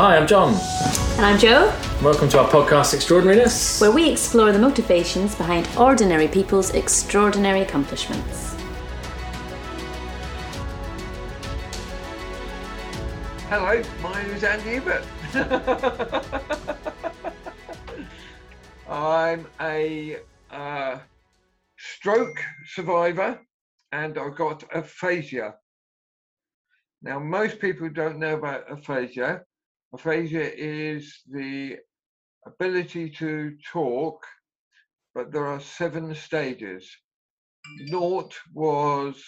So, hi, I'm John. And I'm Joe. Welcome to our podcast, Extraordinariness, where we explore the motivations behind ordinary people's extraordinary accomplishments. Hello, my name is Andy Ibbott. I'm a uh, stroke survivor and I've got aphasia. Now, most people don't know about aphasia. Aphasia is the ability to talk, but there are seven stages. Naught was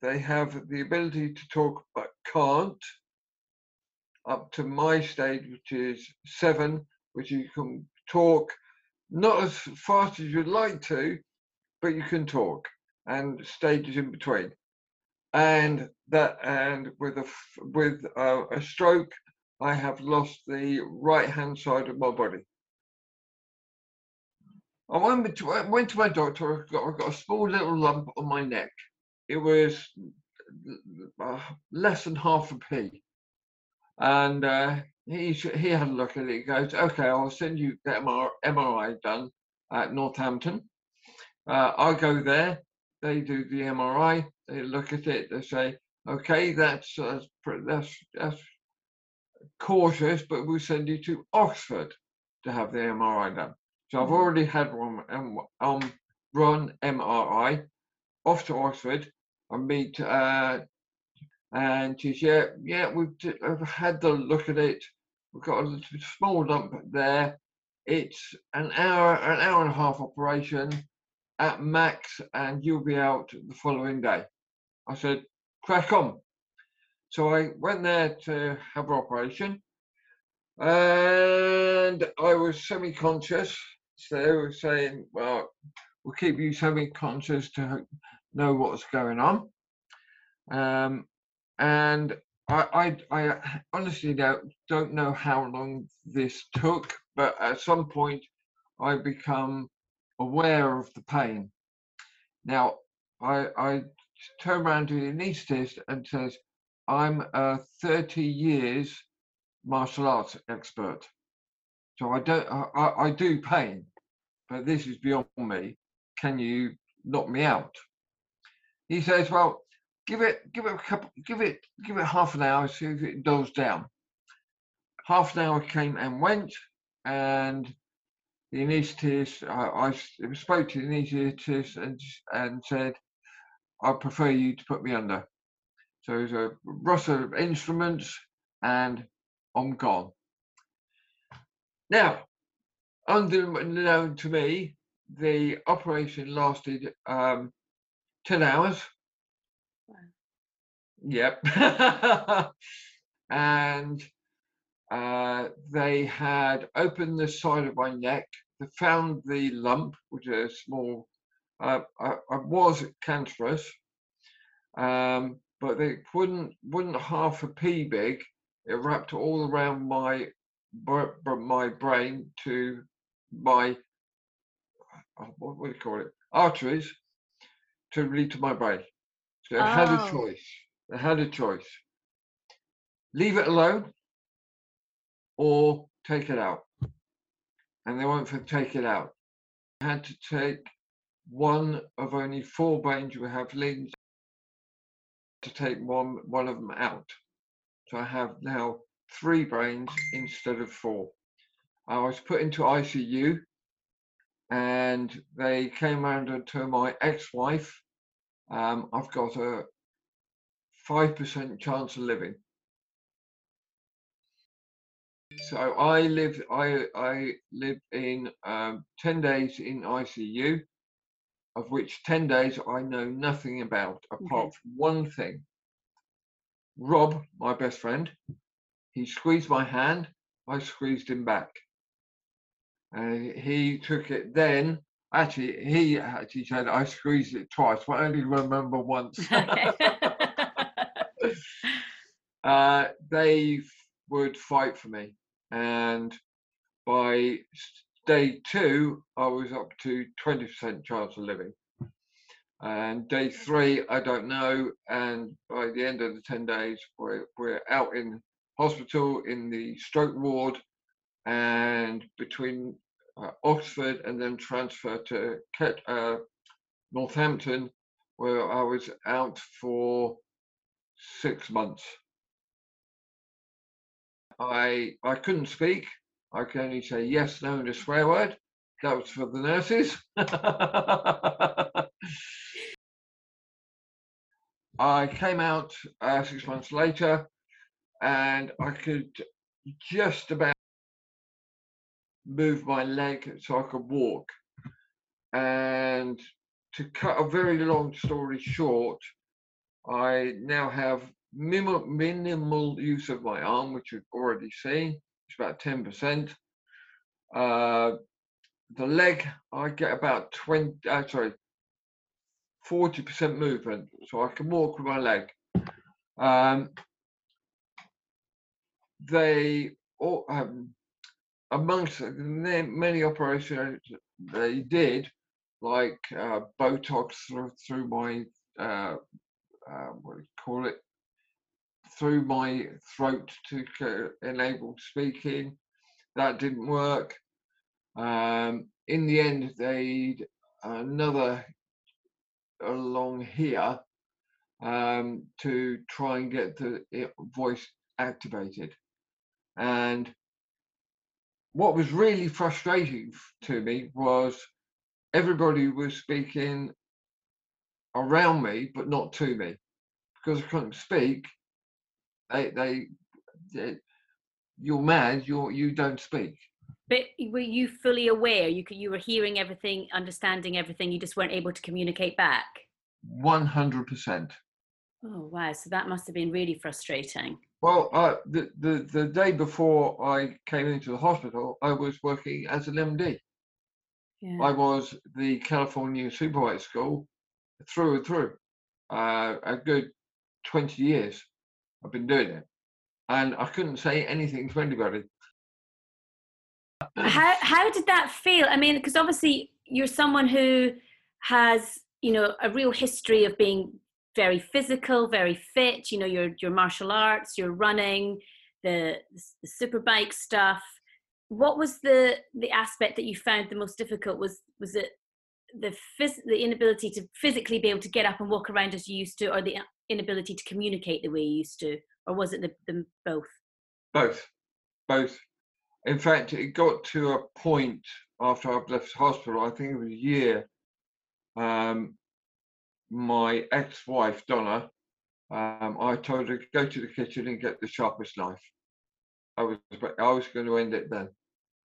they have the ability to talk but can't, up to my stage, which is seven, which you can talk not as fast as you'd like to, but you can talk, and stages in between. And that, and with a with a, a stroke, I have lost the right hand side of my body. I went to, I went to my doctor. I got, I got a small little lump on my neck. It was uh, less than half a p. And uh, he he had a look at it. He goes, "Okay, I'll send you the MRI done at Northampton. Uh, I go there. They do the MRI. They look at it. They say, "Okay, that's that's that's cautious, but we'll send you to Oxford to have the MRI done." So I've mm-hmm. already had one um, um run MRI off to Oxford. I meet uh, and she said, yeah, yeah, we've, we've had the look at it. We've got a small lump there. It's an hour, an hour and a half operation at max, and you'll be out the following day. I said, crack on. So I went there to have an operation, and I was semi-conscious. So they were saying, well, we'll keep you semi-conscious to know what's going on. Um, and I, I, I honestly don't, don't know how long this took, but at some point I become aware of the pain. Now, I, I turn around to the anaesthetist and says, I'm a 30 years martial arts expert. So I don't, I, I do pain, but this is beyond me. Can you knock me out? He says, well, give it give it a couple give it give it half an hour see if it dulls down half an hour came and went and the anaesthetist I, I spoke to the anaesthetist and and said I prefer you to put me under so there's a rustle of instruments and I'm gone. Now unknown to me the operation lasted um, 10 hours. Yep. and uh, they had opened the side of my neck, they found the lump, which is a small, uh, I, I, was cancerous, um, but they wouldn't, wouldn't half a pea big. It wrapped all around my my brain to my uh, what do you call it arteries to lead to my brain. So I had a oh. choice. I had a choice. Leave it alone or take it out. And they went for take it out. I had to take one of only four brains we have limbs to take one one of them out. So I have now three brains instead of four. I was put into ICU and they came around to my ex-wife. Um, I've got a 5% chance of living. So I live I I live in um, 10 days in ICU, of which 10 days I know nothing about apart okay. from one thing. Rob, my best friend, he squeezed my hand, I squeezed him back. And he took it then. Actually, he actually said I squeezed it twice, but I only remember once. uh, they would fight for me. And by day two, I was up to 20% chance of living. And day three, I don't know. And by the end of the 10 days, we're, we're out in hospital in the stroke ward and between uh, Oxford and then transfer to Ket, uh, Northampton, where I was out for six months. I I couldn't speak. I can only say yes, no, and a swear word. That was for the nurses. I came out uh, six months later, and I could just about move my leg so I could walk. And to cut a very long story short, I now have minimal, minimal use of my arm, which you've already seen. It's about 10%. Uh, the leg, I get about 20, uh, sorry, 40% movement, so I can walk with my leg. Um, they, all, um, amongst many operations they did, like uh, Botox through, through my, uh, uh, what do you call it, through my throat to enable speaking. That didn't work. Um, in the end, they another along here um, to try and get the voice activated. And what was really frustrating to me was everybody was speaking around me, but not to me because I couldn't speak. They, they, they you're mad. You're you don't speak. But were you fully aware? You could, you were hearing everything, understanding everything. You just weren't able to communicate back. One hundred percent. Oh wow! So that must have been really frustrating. Well, uh, the, the the day before I came into the hospital, I was working as an MD. Yeah. I was the California Superbike School through and through. Uh, a good twenty years, I've been doing it, and I couldn't say anything to anybody how how did that feel? I mean, because obviously you're someone who has you know a real history of being very physical, very fit. You know, your your martial arts, your running, the the super bike stuff. What was the the aspect that you found the most difficult? Was was it the phys- the inability to physically be able to get up and walk around as you used to, or the inability to communicate the way you used to, or was it the, the both? Both, both in fact, it got to a point after I've left hospital, I think it was a year, um, my ex-wife, Donna, um, I told her, go to the kitchen and get the sharpest knife. I was, I was going to end it then.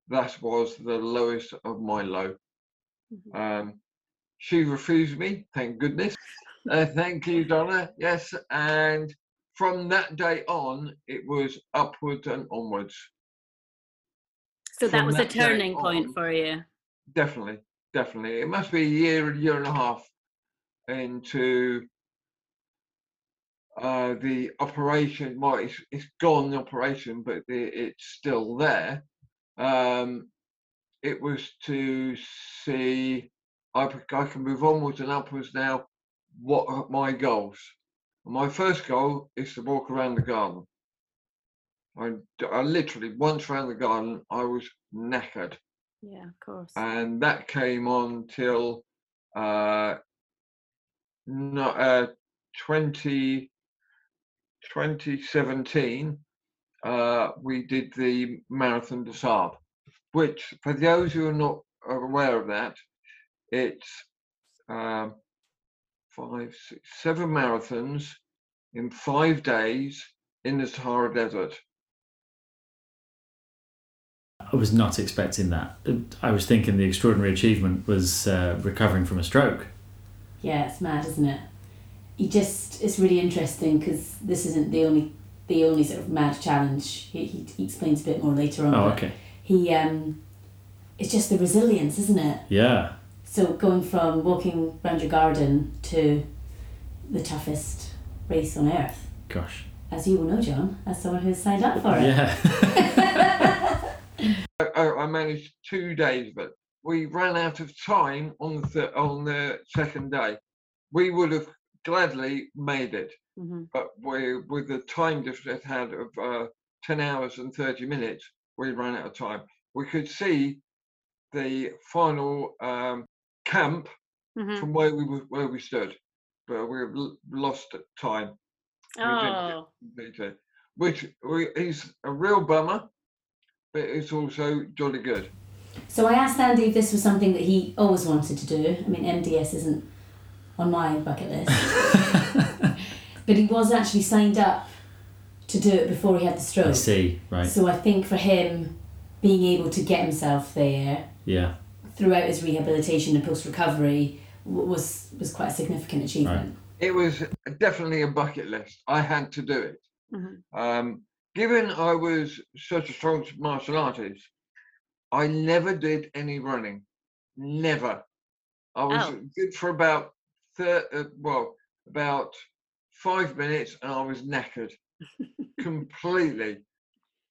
That was the lowest of my low. Mm-hmm. Um, she refused me, thank goodness. Uh, thank you, Donna. Yes, and from that day on, it was upwards and onwards. So that was a turning point on, for you. Definitely, definitely. It must be a year, a year and a half into uh, the operation. Well, it's, it's gone, the operation, but the, it's still there. Um, it was to see I, I can move onwards and upwards now. What are my goals? My first goal is to walk around the garden. I, I literally once around the garden, I was knackered. Yeah, of course. And that came on till uh, not uh, 20, 2017. Uh, we did the Marathon des Sables, which, for those who are not aware of that, it's um, five, six, seven marathons in five days in the Sahara Desert. I was not expecting that. I was thinking the extraordinary achievement was uh, recovering from a stroke. Yeah, it's mad, isn't it? He just it's really interesting because this isn't the only the only sort of mad challenge. He, he, he explains a bit more later on. Oh, okay. He um, it's just the resilience, isn't it? Yeah. So going from walking around your garden to the toughest race on earth. Gosh. As you will know, John, as someone who's signed up for it. Yeah. I, I, managed two days but We ran out of time on the on the second day. We would have gladly made it, mm-hmm. but we, with the time difference it had of uh, 10 hours and 30 minutes, we ran out of time. We could see the final um, camp Mhm. from where we were, where we stood, but we l- lost time. We didn't get Oh, completed, which we, is a real bummer, but it's also jolly good. So I asked Andy if this was something that he always wanted to do. I mean, MDS isn't on my bucket list, but he was actually signed up to do it before he had the stroke. I stroke. see. Right. So I think for him, being able to get himself there Yeah. Throughout his rehabilitation and post recovery was was quite a significant achievement. It was definitely a bucket list. I had to do it. Mhm. Um, given I was such a strong martial artist, I never did any running. Never. I was Oh. good for about thir- uh, well, about five minutes, and I was knackered completely.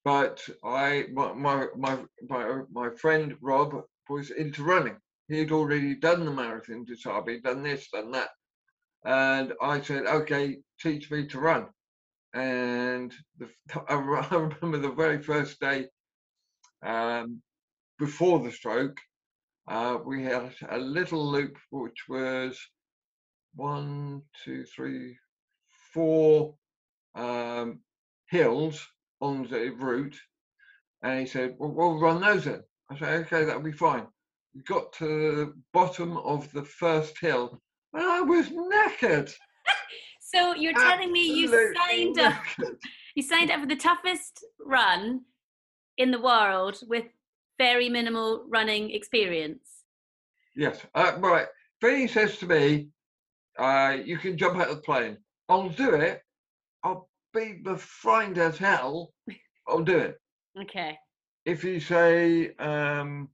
But I, my, my, my, my, my friend Rob was into running. He had already done the marathon to Derby, done this, done that, and I said, "Okay, teach me to run." And the, I remember the very first day um, before the stroke, uh, we had a little loop which was one, two, three, four um, hills on the route. And he said, well, we'll run those then. I say, okay, that'll be fine. We got to the bottom of the first hill and I was knackered. so you're telling me you Absolutely signed up? You signed up for the toughest run in the world with very minimal running experience. Yes. Uh, right. Vinny says to me, uh, you can jump out of the plane. I'll do it. I'll be frightened as hell. I'll do it. Okay. If you say, um,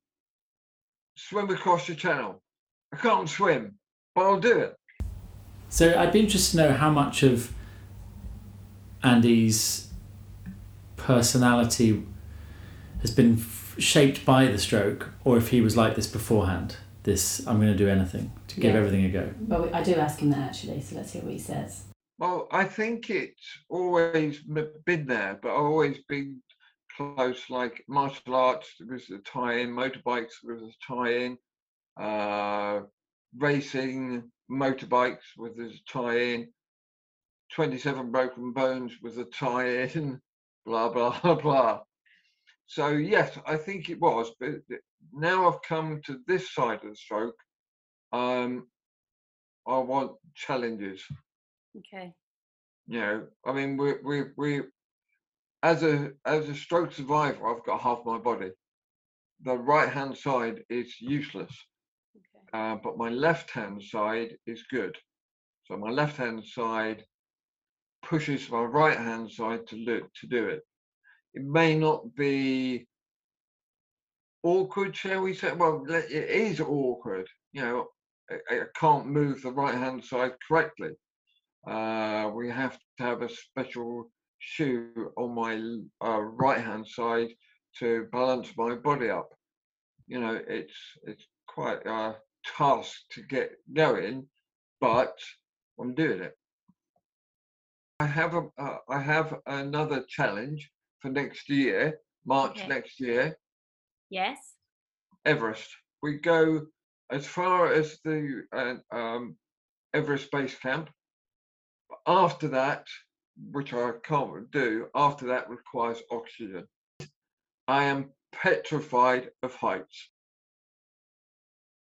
swim across the channel, I can't swim, but I'll do it. So I'd be interested to know how much of Andy's personality has been f- shaped by the stroke, or if he was like this beforehand. This I'm going to do anything to give Yeah. everything a go. Well, I do ask him that actually, so let's hear what he says. Well, I think it's always been there, but I've always been close. Like martial arts was a tie-in, motorbikes was a tie-in, uh, racing motorbikes was a tie-in, twenty-seven broken bones was a tie-in, blah blah blah. So yes, I think it was, but now I've come to this side of the stroke. Um, I want challenges Okay. you know i mean we we we as a as a stroke survivor i've got half my body. The right hand side is useless Okay. uh, but my left hand side is good. So my left hand side pushes my right hand side to look to do it. It may not be awkward shall we say? Well it is awkward you know i, I can't move the right hand side correctly. Uh, we have to have a special shoe on my uh, right hand side to balance my body up. You know, it's it's quite a task to get going, but I'm doing it. I have a uh, I have another challenge for next year, March Okay. next year, Yes. Everest. We go as far as the uh, um, Everest Base Camp. After that, which I can't do, after that requires oxygen. I am petrified of heights.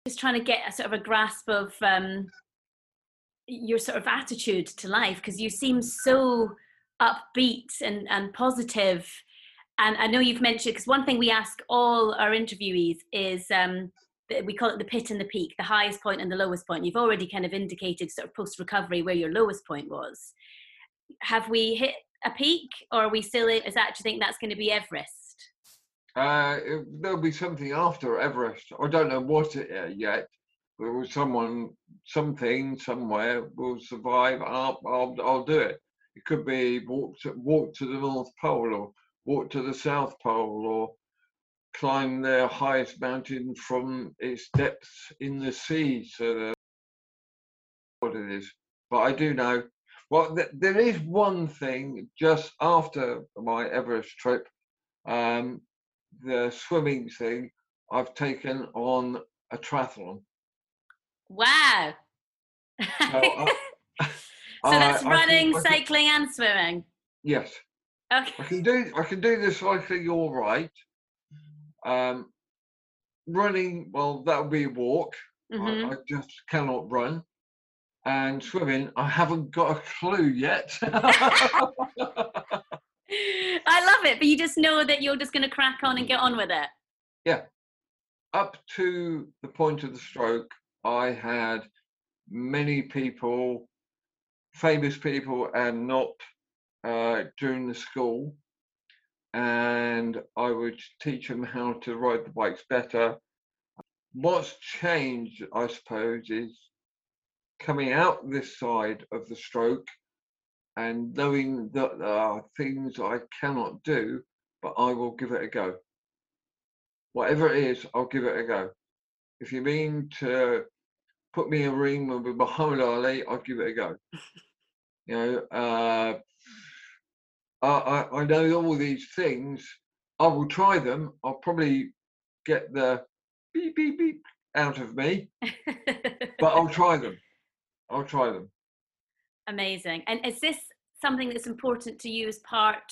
Just trying to get a sort of a grasp of um, your sort of attitude to life because you seem so upbeat and, and positive. And I know you've mentioned because one thing we ask all our interviewees is um, we call it the pit and the peak, the highest point and the lowest point. You've already kind of indicated sort of post recovery where your lowest point was. Have we hit a peak, or are we still? Is that do you think that's going to be Everest? Uh, it- there'll be something after Everest. I don't know what it is yet. There will someone, something, somewhere will survive. I'll, I'll, I'll do it. It could be walk to, walk to the North Pole or walk to the South Pole or climb the highest mountain from its depths in the sea. So what it is. But I do know Well, th- there is one thing just after my Everest trip, um, the swimming thing, I've taken on a triathlon. Wow. So, so uh, that's I- I running, I can- cycling, and swimming. Yes, Okay. I can do. I can do the cycling all right. Um, running, well, that would be a walk. Mhm. I, I just cannot run. And swimming, I haven't got a clue yet. I love it, but you just know that you're just going to crack on and get on with it. Yeah. Up to the point of the stroke, I had many people, famous people, and not uh, during the school. And I would teach them how to ride the bikes better. What's changed, I suppose, is coming out this side of the stroke and knowing that there are things I cannot do, but I will give it a go. Whatever it is, I'll give it a go. If you mean to put me in a ring with Muhammad Ali, I'll give it a go. you know, uh, I, I, I know all these things. I will try them. I'll probably get the beep beep beep out of me, but I'll try them. I'll try them. Amazing. And is this something that's important to you as part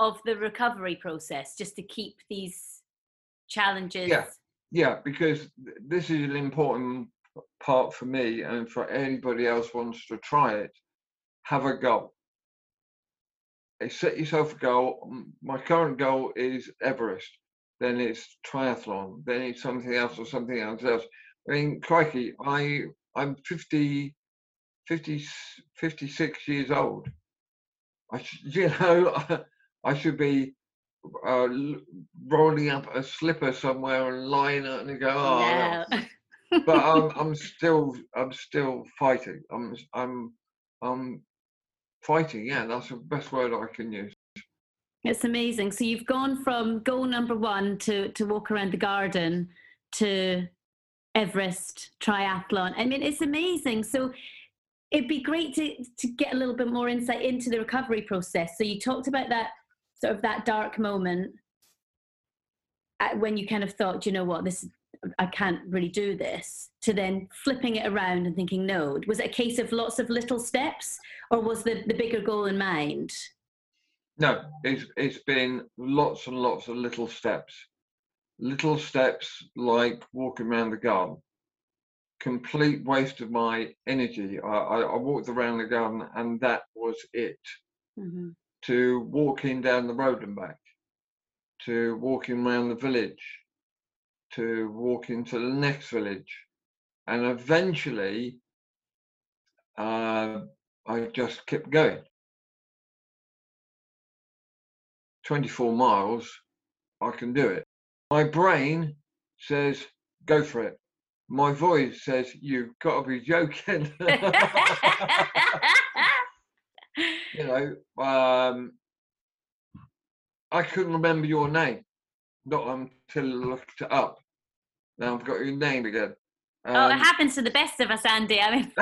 of the recovery process, just to keep these challenges? Yeah, yeah, because this is an important part for me and for anybody else wants to try it. Have a goal. Set yourself a goal. My current goal is Everest. Then it's triathlon. Then it's something else or something else else. I mean, crikey, I I'm 50, 50 s- 56 years old. I sh- you know I should be uh, rolling up a slipper somewhere and lying it and go, oh, yeah." no. but I'm I'm still I'm still fighting. I'm I'm I'm fighting. Yeah, that's the best word I can use. It's amazing. So you've gone from goal number one to to walk around the garden to Everest triathlon. I mean, it's amazing. So it'd be great to to get a little bit more insight into the recovery process. So you talked about that sort of that dark moment when you kind of thought, you know what, this I can't really do this. To then flipping it around and thinking, no. Was it a case of lots of little steps, or was the the bigger goal in mind? No, it's it's been lots and lots of little steps. Little steps like walking around the garden. Complete waste of my energy. I, I, I walked around the garden and that was it. hmm to walking down the road and back, to walking around the village, to walking to the next village. And eventually, uh, I just kept going. 24 miles, I can do it. My brain says, go for it. My voice says, you've got to be joking. you know, um, I couldn't remember your name, not until I looked it up. Now I've got your name again. oh, it Um, happens to the best of us, Andy. I mean,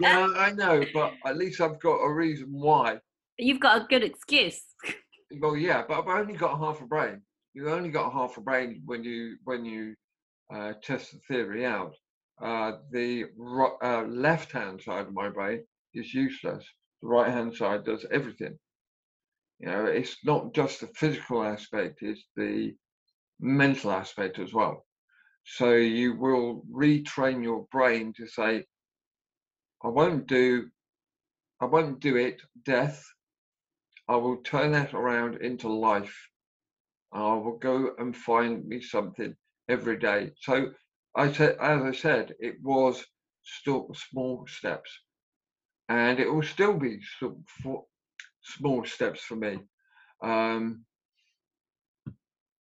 yeah, I know, but at least I've got a reason why. you've got a good excuse. Well, yeah, but I've only got half a brain. You've only got half a brain when you when you uh, test the theory out. Uh, the ro- uh, left hand side of my brain is useless. The right hand side does everything. You know, it's not just the physical aspect; it's the mental aspect as well. So you will retrain your brain to say, "I won't do, I won't do it, death. I will turn that around into life. I will go and find me something every day. So I said, as I said, it was still small steps, and it will still be small steps for me. Um,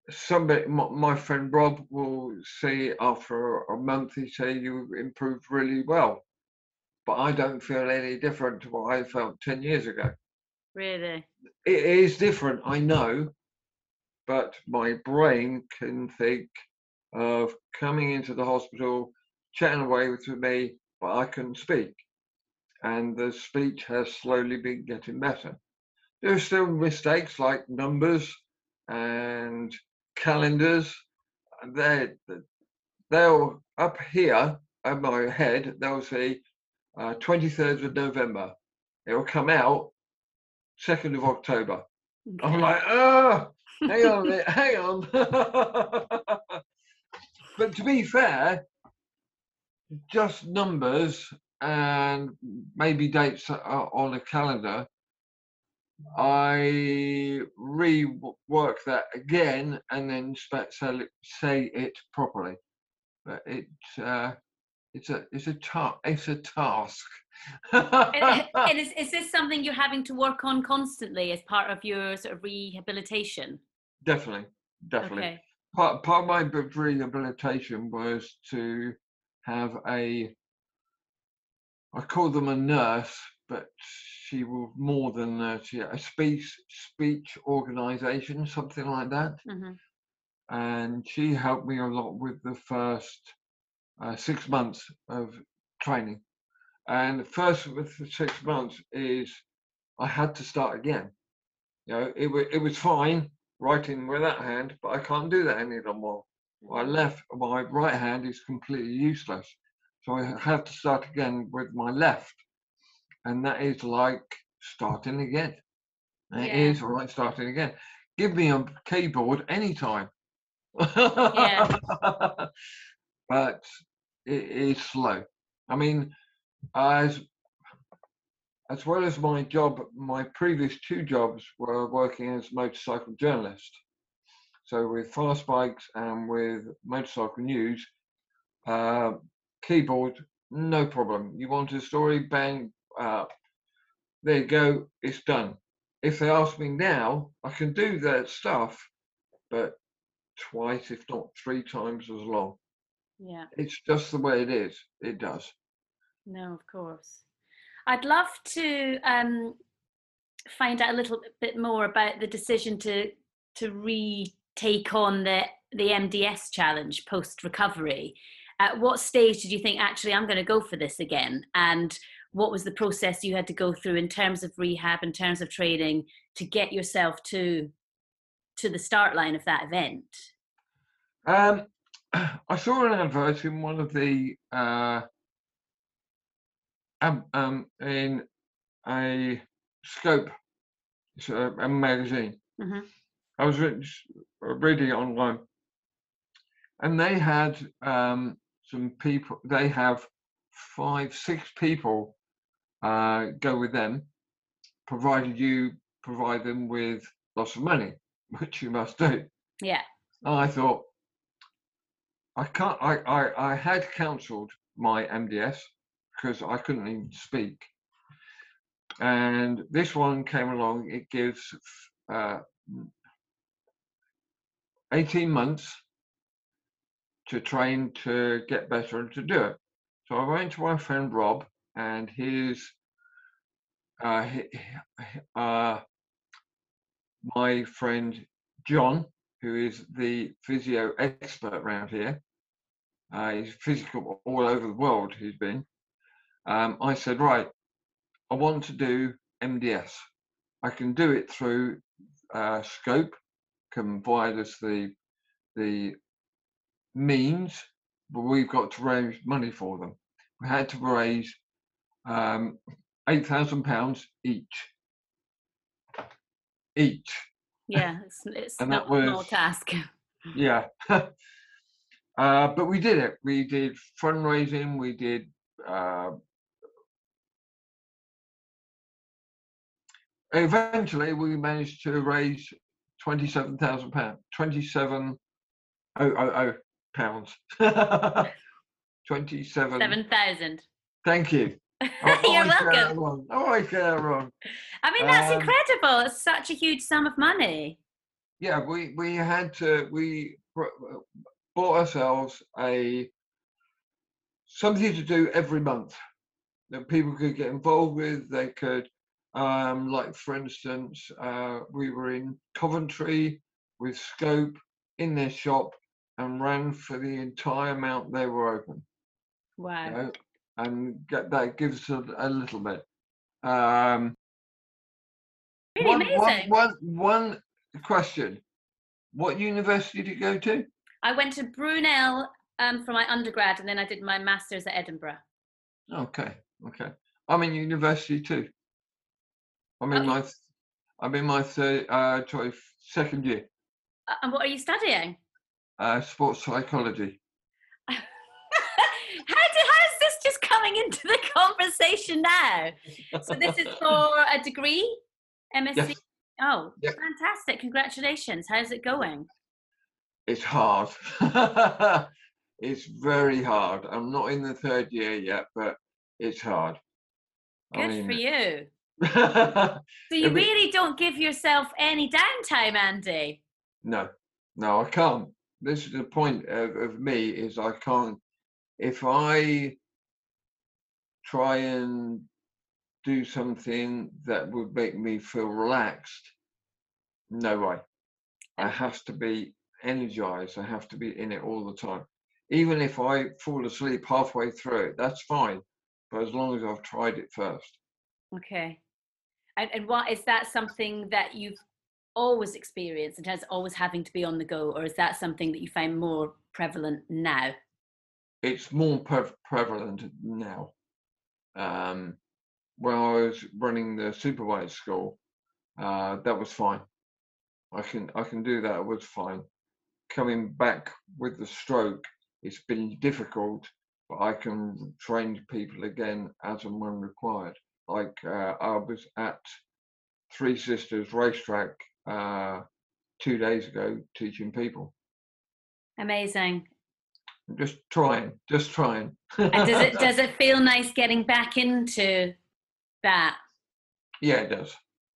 somebody, my, friend Rob will say after a month, he say you improved really well, but I don't feel any different to what I felt ten years ago Really? it is different, I know, but my brain can think of coming into the hospital, chatting away with me, but I couldn't speak. and the speech has slowly been getting better. There are still mistakes like numbers and calendars. They they'll up here in my head. They'll say uh, 23rd of November. It'll come out 2nd of October. I'm like, oh, hang on, hang on. but to be fair, just numbers and maybe dates on a calendar, I rework that again and then say it- say it properly. But it's uh, it's a it's a ta- it's a task. and, and is, is this something you're having to work on constantly as part of your sort of rehabilitation? definitely, definitely. Okay. Part part of my rehabilitation was to have a I call them a nurse, but she was more than a, she, a speech speech organization, something like that. hmm And she helped me a lot with the first uh, six months of training. And the first with the six months is I had to start again. You know, it was it was fine writing with that hand, but I can't do that any more. My mm-hmm. left, my right hand is completely useless. So I have to start again with my left. And that is like starting again. It Yeah. is like starting again. Give me a keyboard anytime. Yeah. but it is slow. I mean, as as well as my job, my previous two jobs were working as a motorcycle journalist. So with fast bikes and with motorcycle news, uh, keyboard, no problem. You want a story, bang, uh, there you go, it's done. If they ask me now, I can do that stuff, but twice, if not three times as long. Yeah. It's just the way it is. It does. No, of course. I'd love to um, find out a little bit more about the decision to to retake on the the MDS challenge post recovery. At what stage did you think actually I'm going to go for this again? And what was the process you had to go through in terms of rehab, in terms of training, to get yourself to to the start line of that event? Um, I saw an advert in one of the uh, um, um, in a scope, it's a, a magazine. Mhm. I was re- reading it online, and they had um, some people. They have five, six people uh, go with them, provided you provide them with lots of money, which you must do. Yeah. And I thought, I can't. I I, I had cancelled my MDS because I couldn't even speak. And this one came along. It gives uh, 18 months to train to get better and to do it. So I went to my friend Rob and his uh, uh, my friend John, who is the physio expert around here. Uh, he's physical all over the world. He's been. Um, I said, right, I want to do MDS. I can do it through uh, Scope, can provide us the the means, but we've got to raise money for them. We had to raise um, eight thousand pounds each. Each, Yeah, it's, it's And not a small task. yeah. uh, but we did it. We did fundraising. We did. Uh, eventually, we managed to raise twenty-seven thousand pounds. Twenty-seven oh oh oh pounds. Twenty-seven. Seven thousand. Thank you. I You're always get that welcome. I always get that wrong. I mean, that's Um, incredible. It's such a huge sum of money. yeah we we had to we bought ourselves a something to do every month that people could get involved with they could um like for instance uh we were in coventry with scope in their shop and ran for the entire amount they were open Wow. you know? and get, that gives a, a little bit. Um, Really one, one- amazing. one- one question: What university did you go to? I went to Brunel um, for my undergrad, and then I did my master's at Edinburgh. Okay, okay. I'm in university too. I'm in Oh. my, I'm in my third, uh, sorry, second year, and what are you studying? uh, sports psychology. how, do, how is this just coming into the conversation now? So this is for a degree, MSc. Yes. Oh, Yep. fantastic! Congratulations. How's it going? It's hard. it's very hard. I'm not in the third year yet, but it's hard. Good for you. So you really don't give yourself any downtime, Andy. no, no, I can't. This is the point of, of me is I can't. If I try and do something that would make me feel relaxed, no way. I have to be energized. I have to be in it all the time. Even if I fall asleep halfway through it, that's fine. But as long as I've tried it first. Okay. And, and what is that something that you've always experienced terms of always having to be on the go, or is that something that you find more prevalent now? it's more pre- prevalent now. Um, when I was running the Superbike School, uh, that was fine. I can I can do that. It was fine. Coming back with the stroke, it's been difficult, but I can train people again as and when required. Like uh, I was at Three Sisters Racetrack uh, two days ago teaching people. Amazing. Just trying, just trying. And does it does it feel nice getting back into that? Yeah, it does.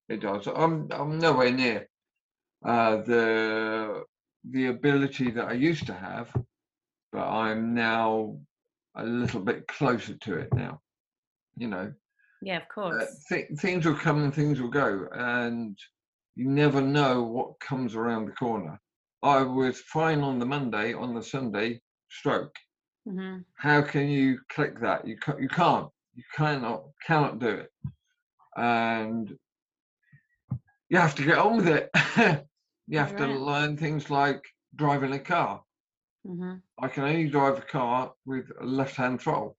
It does. I'm I'm nowhere near uh, the the ability that I used to have, but I'm now a little bit closer to it now. You know, Yeah, of uh, course. th- things will come and things will go, and you never know what comes around the corner. I was fine on the Monday, on the Sunday, stroke. hmm How can you click that? You ca- you can't. You cannot cannot do it, and you have to get on with it. you have to learn things like driving a car. hmm I can only drive a car with a left-hand throttle.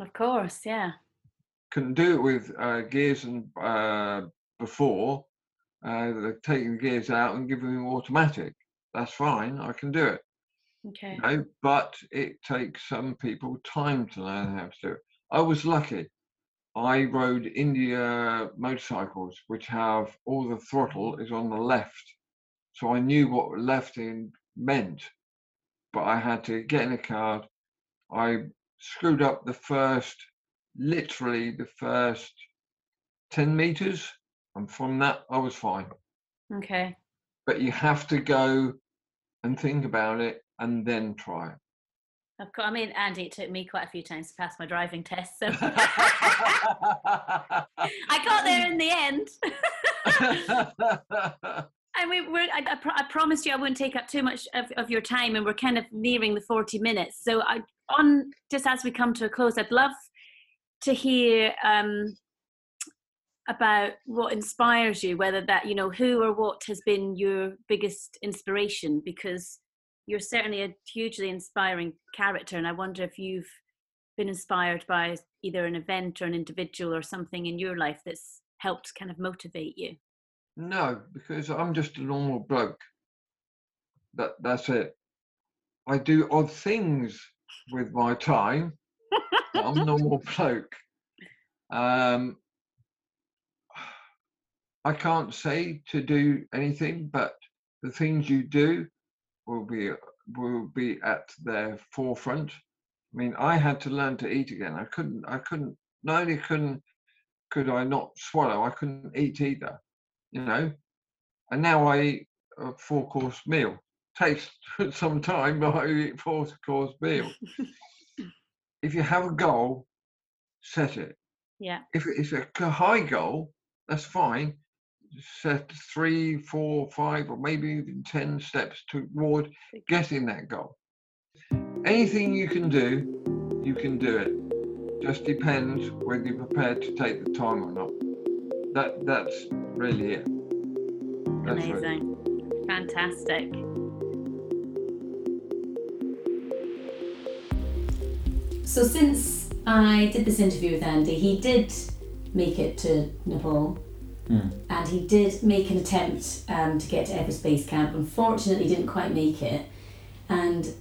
Of course, yeah. Couldn't do it with uh, gears and uh, before. Uh, taking the gears out and giving me automatic. That's fine. I can do it. Okay. you know, but it takes some people time to learn how to do it. I was lucky. I rode Indian motorcycles, which have all the throttle is on the left. So I knew what left in meant, but I had to get in a car. I screwed up the first, literally the first 10 meters. And from that, I was fine. Okay. But you have to go and think about it and then try it. Of course. I mean, Andy, it took me quite a few times to pass my driving test, so I got there in the end. And we were, I, I, pro- I promised you I wouldn't take up too much of, of your time, and we're kind of nearing the 40 minutes. So, I, on just as we come to a close, I'd love to hear um, about what inspires you, whether that, you know, who or what has been your biggest inspiration, because you're certainly a hugely inspiring character. And I wonder if you've been inspired by either an event or an individual or something in your life that's helped kind of motivate you. no, because I'm just a normal bloke. That that's it. I do odd things with my time. I'm a normal bloke. Um, I can't say to do anything, but the things you do will be will be at their forefront. I mean, I had to learn to eat again. I couldn't. I couldn't. Not only couldn't could I not swallow, I couldn't eat either. You know, and now I eat a four course meal. Takes some time, but I eat four course meal. if you have a goal, set it. Yeah. If it's a high goal, that's fine. Set three, four, five, or maybe even 10 steps toward getting that goal. Anything you can do, you can do it. Just depends whether you're prepared to take the time or not. That that's really it. That's really- Amazing. Fantastic. So since I did this interview with Andy, he did make it to Nepal. Mm. And he did make an attempt um, to get to Everest Base Camp. Unfortunately, he didn't quite make it. And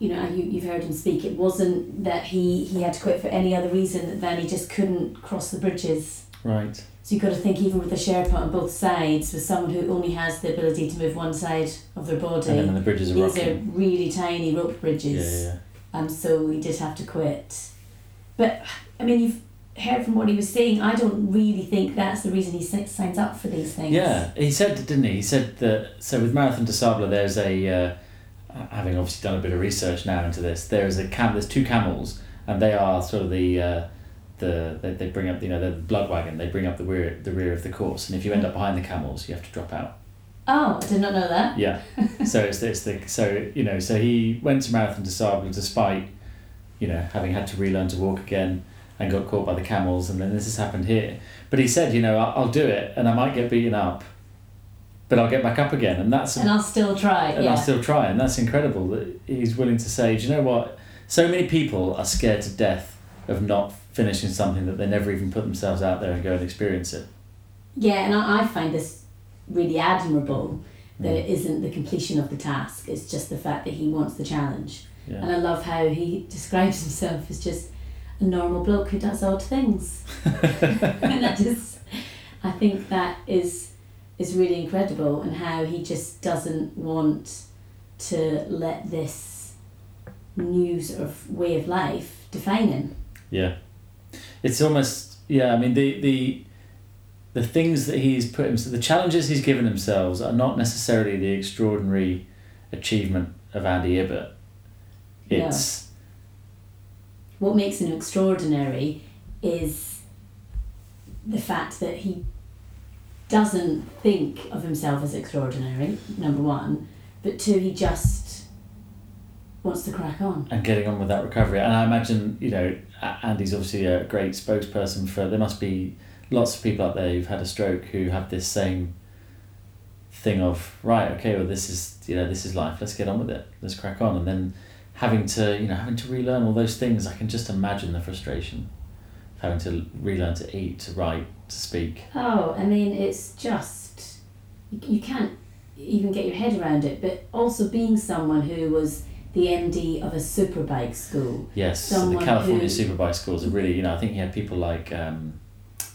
you know, you, you've heard him speak. It wasn't that he, he had to quit for any other reason than he just couldn't cross the bridges. Right. So you've got to think, even with the Sherpa on both sides, with someone who only has the ability to move one side of their body, And then the bridges are these are really tiny rope Yeah, bridges. yeah, yeah. Um, so he did have to quit. But I mean, you've heard from what he was saying. I don't really think that's the reason he signs up for these things. Yeah, he said, didn't he? He said that. So with Marathon des Sables, there's a. Uh, having obviously done a bit of research now into this, there is a cam. There's two camels, and they are sort of the. Uh, the they, they bring up you know the blood wagon. They bring up the rear the rear of the course, and if you end up behind the camels, you have to drop out. Oh, I did not know that. Yeah. so it's the, it's the so you know so he went to Marathon des Sables despite, you know, having had to relearn to walk again and got caught by the camels and then this has happened here. But he said, you know, I'll, I'll do it and I might get beaten up, but I'll get back up again and that's And I'll still try. and yeah. I'll still try and that's incredible that he's willing to say, do you know what? So many people are scared to death of not finishing something that they never even put themselves out there and go and experience it. Yeah, and I, I find this really admirable that Mm. it isn't the completion of the task, it's just the fact that he wants the challenge. Yeah. And I love how he describes himself as just a normal bloke who does odd things. and I just, I think that is is really incredible, and how he just doesn't want to let this new sort of way of life define him. Yeah, it's almost yeah. I mean the the the things that he's put him the challenges he's given himself are not necessarily the extraordinary achievement of Andy Ibbott. Yeah. It's what makes him extraordinary is the fact that he doesn't think of himself as extraordinary, number one, but two, he just wants to crack on. and getting on with that recovery. And I imagine you know Andy's obviously a great spokesperson for. There must be lots of people out there who've had a stroke who have this same thing of right okay well this is you know this is life. Let's get on with it. Let's crack on. And then having to you know having to relearn all those things i can just imagine the frustration of having to relearn to eat to write to speak. Oh, I mean, it's just, you, you can't even get your head around it, but also being someone who was the MD of a superbike school. yes so the california who- superbike schools are really you know i think you had people like um,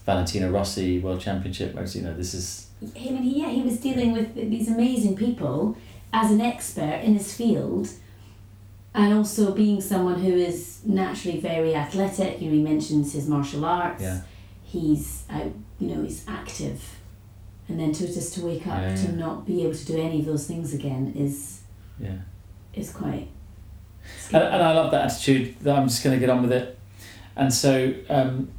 valentino rossi world championship whereas you know this is I mean, he, yeah, he was dealing with these amazing people as an expert in his field, and also being someone who is naturally very athletic. You know, he mentions his martial arts. Yeah. He's out, you know, he's active, and then to just to wake up Yeah, to not be able to do any of those things again is yeah is quite. and, and I love that attitude that I'm just going to get on with it. And so, um,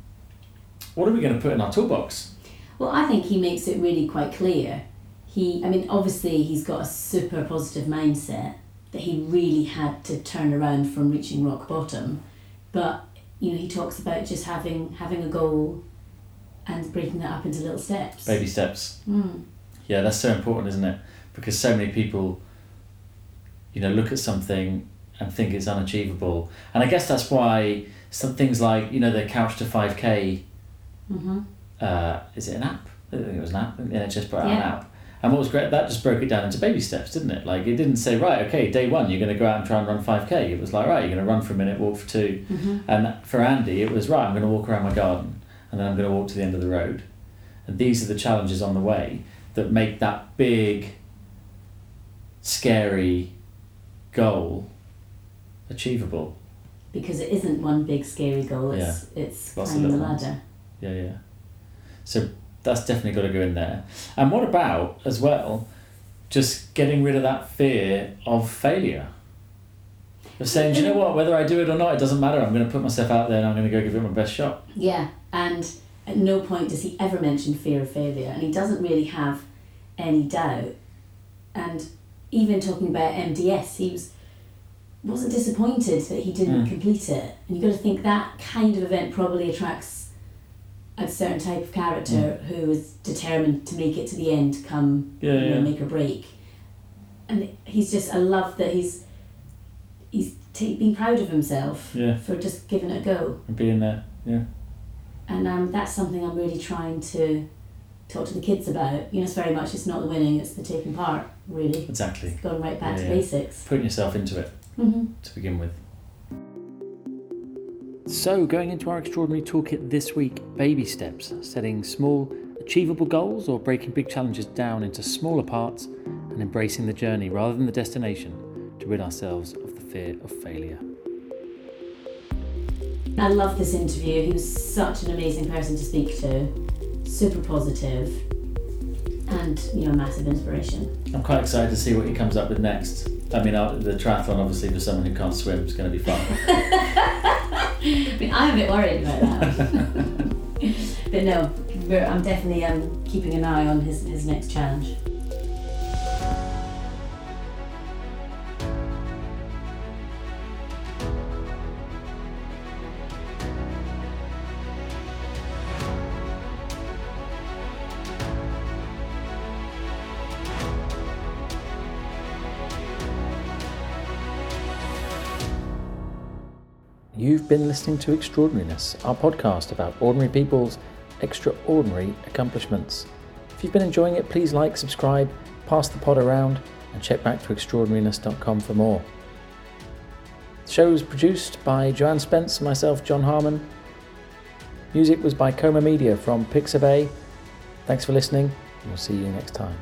what are we going to put in our toolbox? Well, I think he makes it really quite clear. He, I mean, obviously he's got a super positive mindset that he really had to turn around from reaching rock bottom, but you know he talks about just having having a goal, and breaking that up into little steps. Baby steps. Mm. Yeah, that's so important, isn't it? Because so many people, you know, look at something and think it's unachievable. And I guess that's why some things like, you know, the Couch to 5K, Mm-hmm. uh, is it an app? I think it was an app. The NHS put out an app. And what was great, that just broke it down into baby steps, didn't it? Like, it didn't say, right, okay, day one, you're going to go out and try and run 5K. It was like, right, you're going to run for a minute, walk for two. Mm-hmm. And for Andy, it was right, I'm going to walk around my garden and then I'm going to walk to the end of the road. And these are the challenges on the way that make that big, scary goal achievable. Because it isn't one big scary goal. It's it's Lots climbing the ladder. ones. Yeah, yeah. So that's definitely got to go in there. And what about, as well, just getting rid of that fear of failure? Of saying, do you know what, whether I do it or not, it doesn't matter. I'm going to put myself out there and I'm going to go give it my best shot. Yeah, and at no point does he ever mention fear of failure, and he doesn't really have any doubt. And even talking about MDS, he was wasn't disappointed that he didn't Mm. complete it. And you've got to think that kind of event probably attracts a certain type of character who is determined to make it to the end, come Yeah, you know, yeah. make or break. And he's just, I love that he's he's ta being proud of himself Yeah. for just giving it a go. And being there. Yeah. And um, that's something I'm really trying to talk to the kids about. You know, it's very much it's not the winning, it's the taking part. Really, Exactly. going right back to basics. Putting yourself into it hmm to begin with. So, going into our extraordinary toolkit this week baby steps, setting small, achievable goals or breaking big challenges down into smaller parts and embracing the journey rather than the destination to rid ourselves of the fear of failure. I love this interview. He was such an amazing person to speak to, super positive, and you know, massive inspiration. I'm quite excited to see what he comes up with next. I mean, the triathlon, obviously, for someone who can't swim, is going to be fun. I mean, I'm a bit worried about that. but no, I'm definitely um, keeping an eye on his, his next challenge. Listening to Extraordinariness, our podcast about ordinary people's extraordinary accomplishments. If you've been enjoying it, please like, subscribe, pass the pod around, and check back to extraordinariness.com for more. The show was produced by Joanne Spence and myself, John Harmon. Music was by Coma Media from Pixabay. Thanks for listening, and we'll see you next time.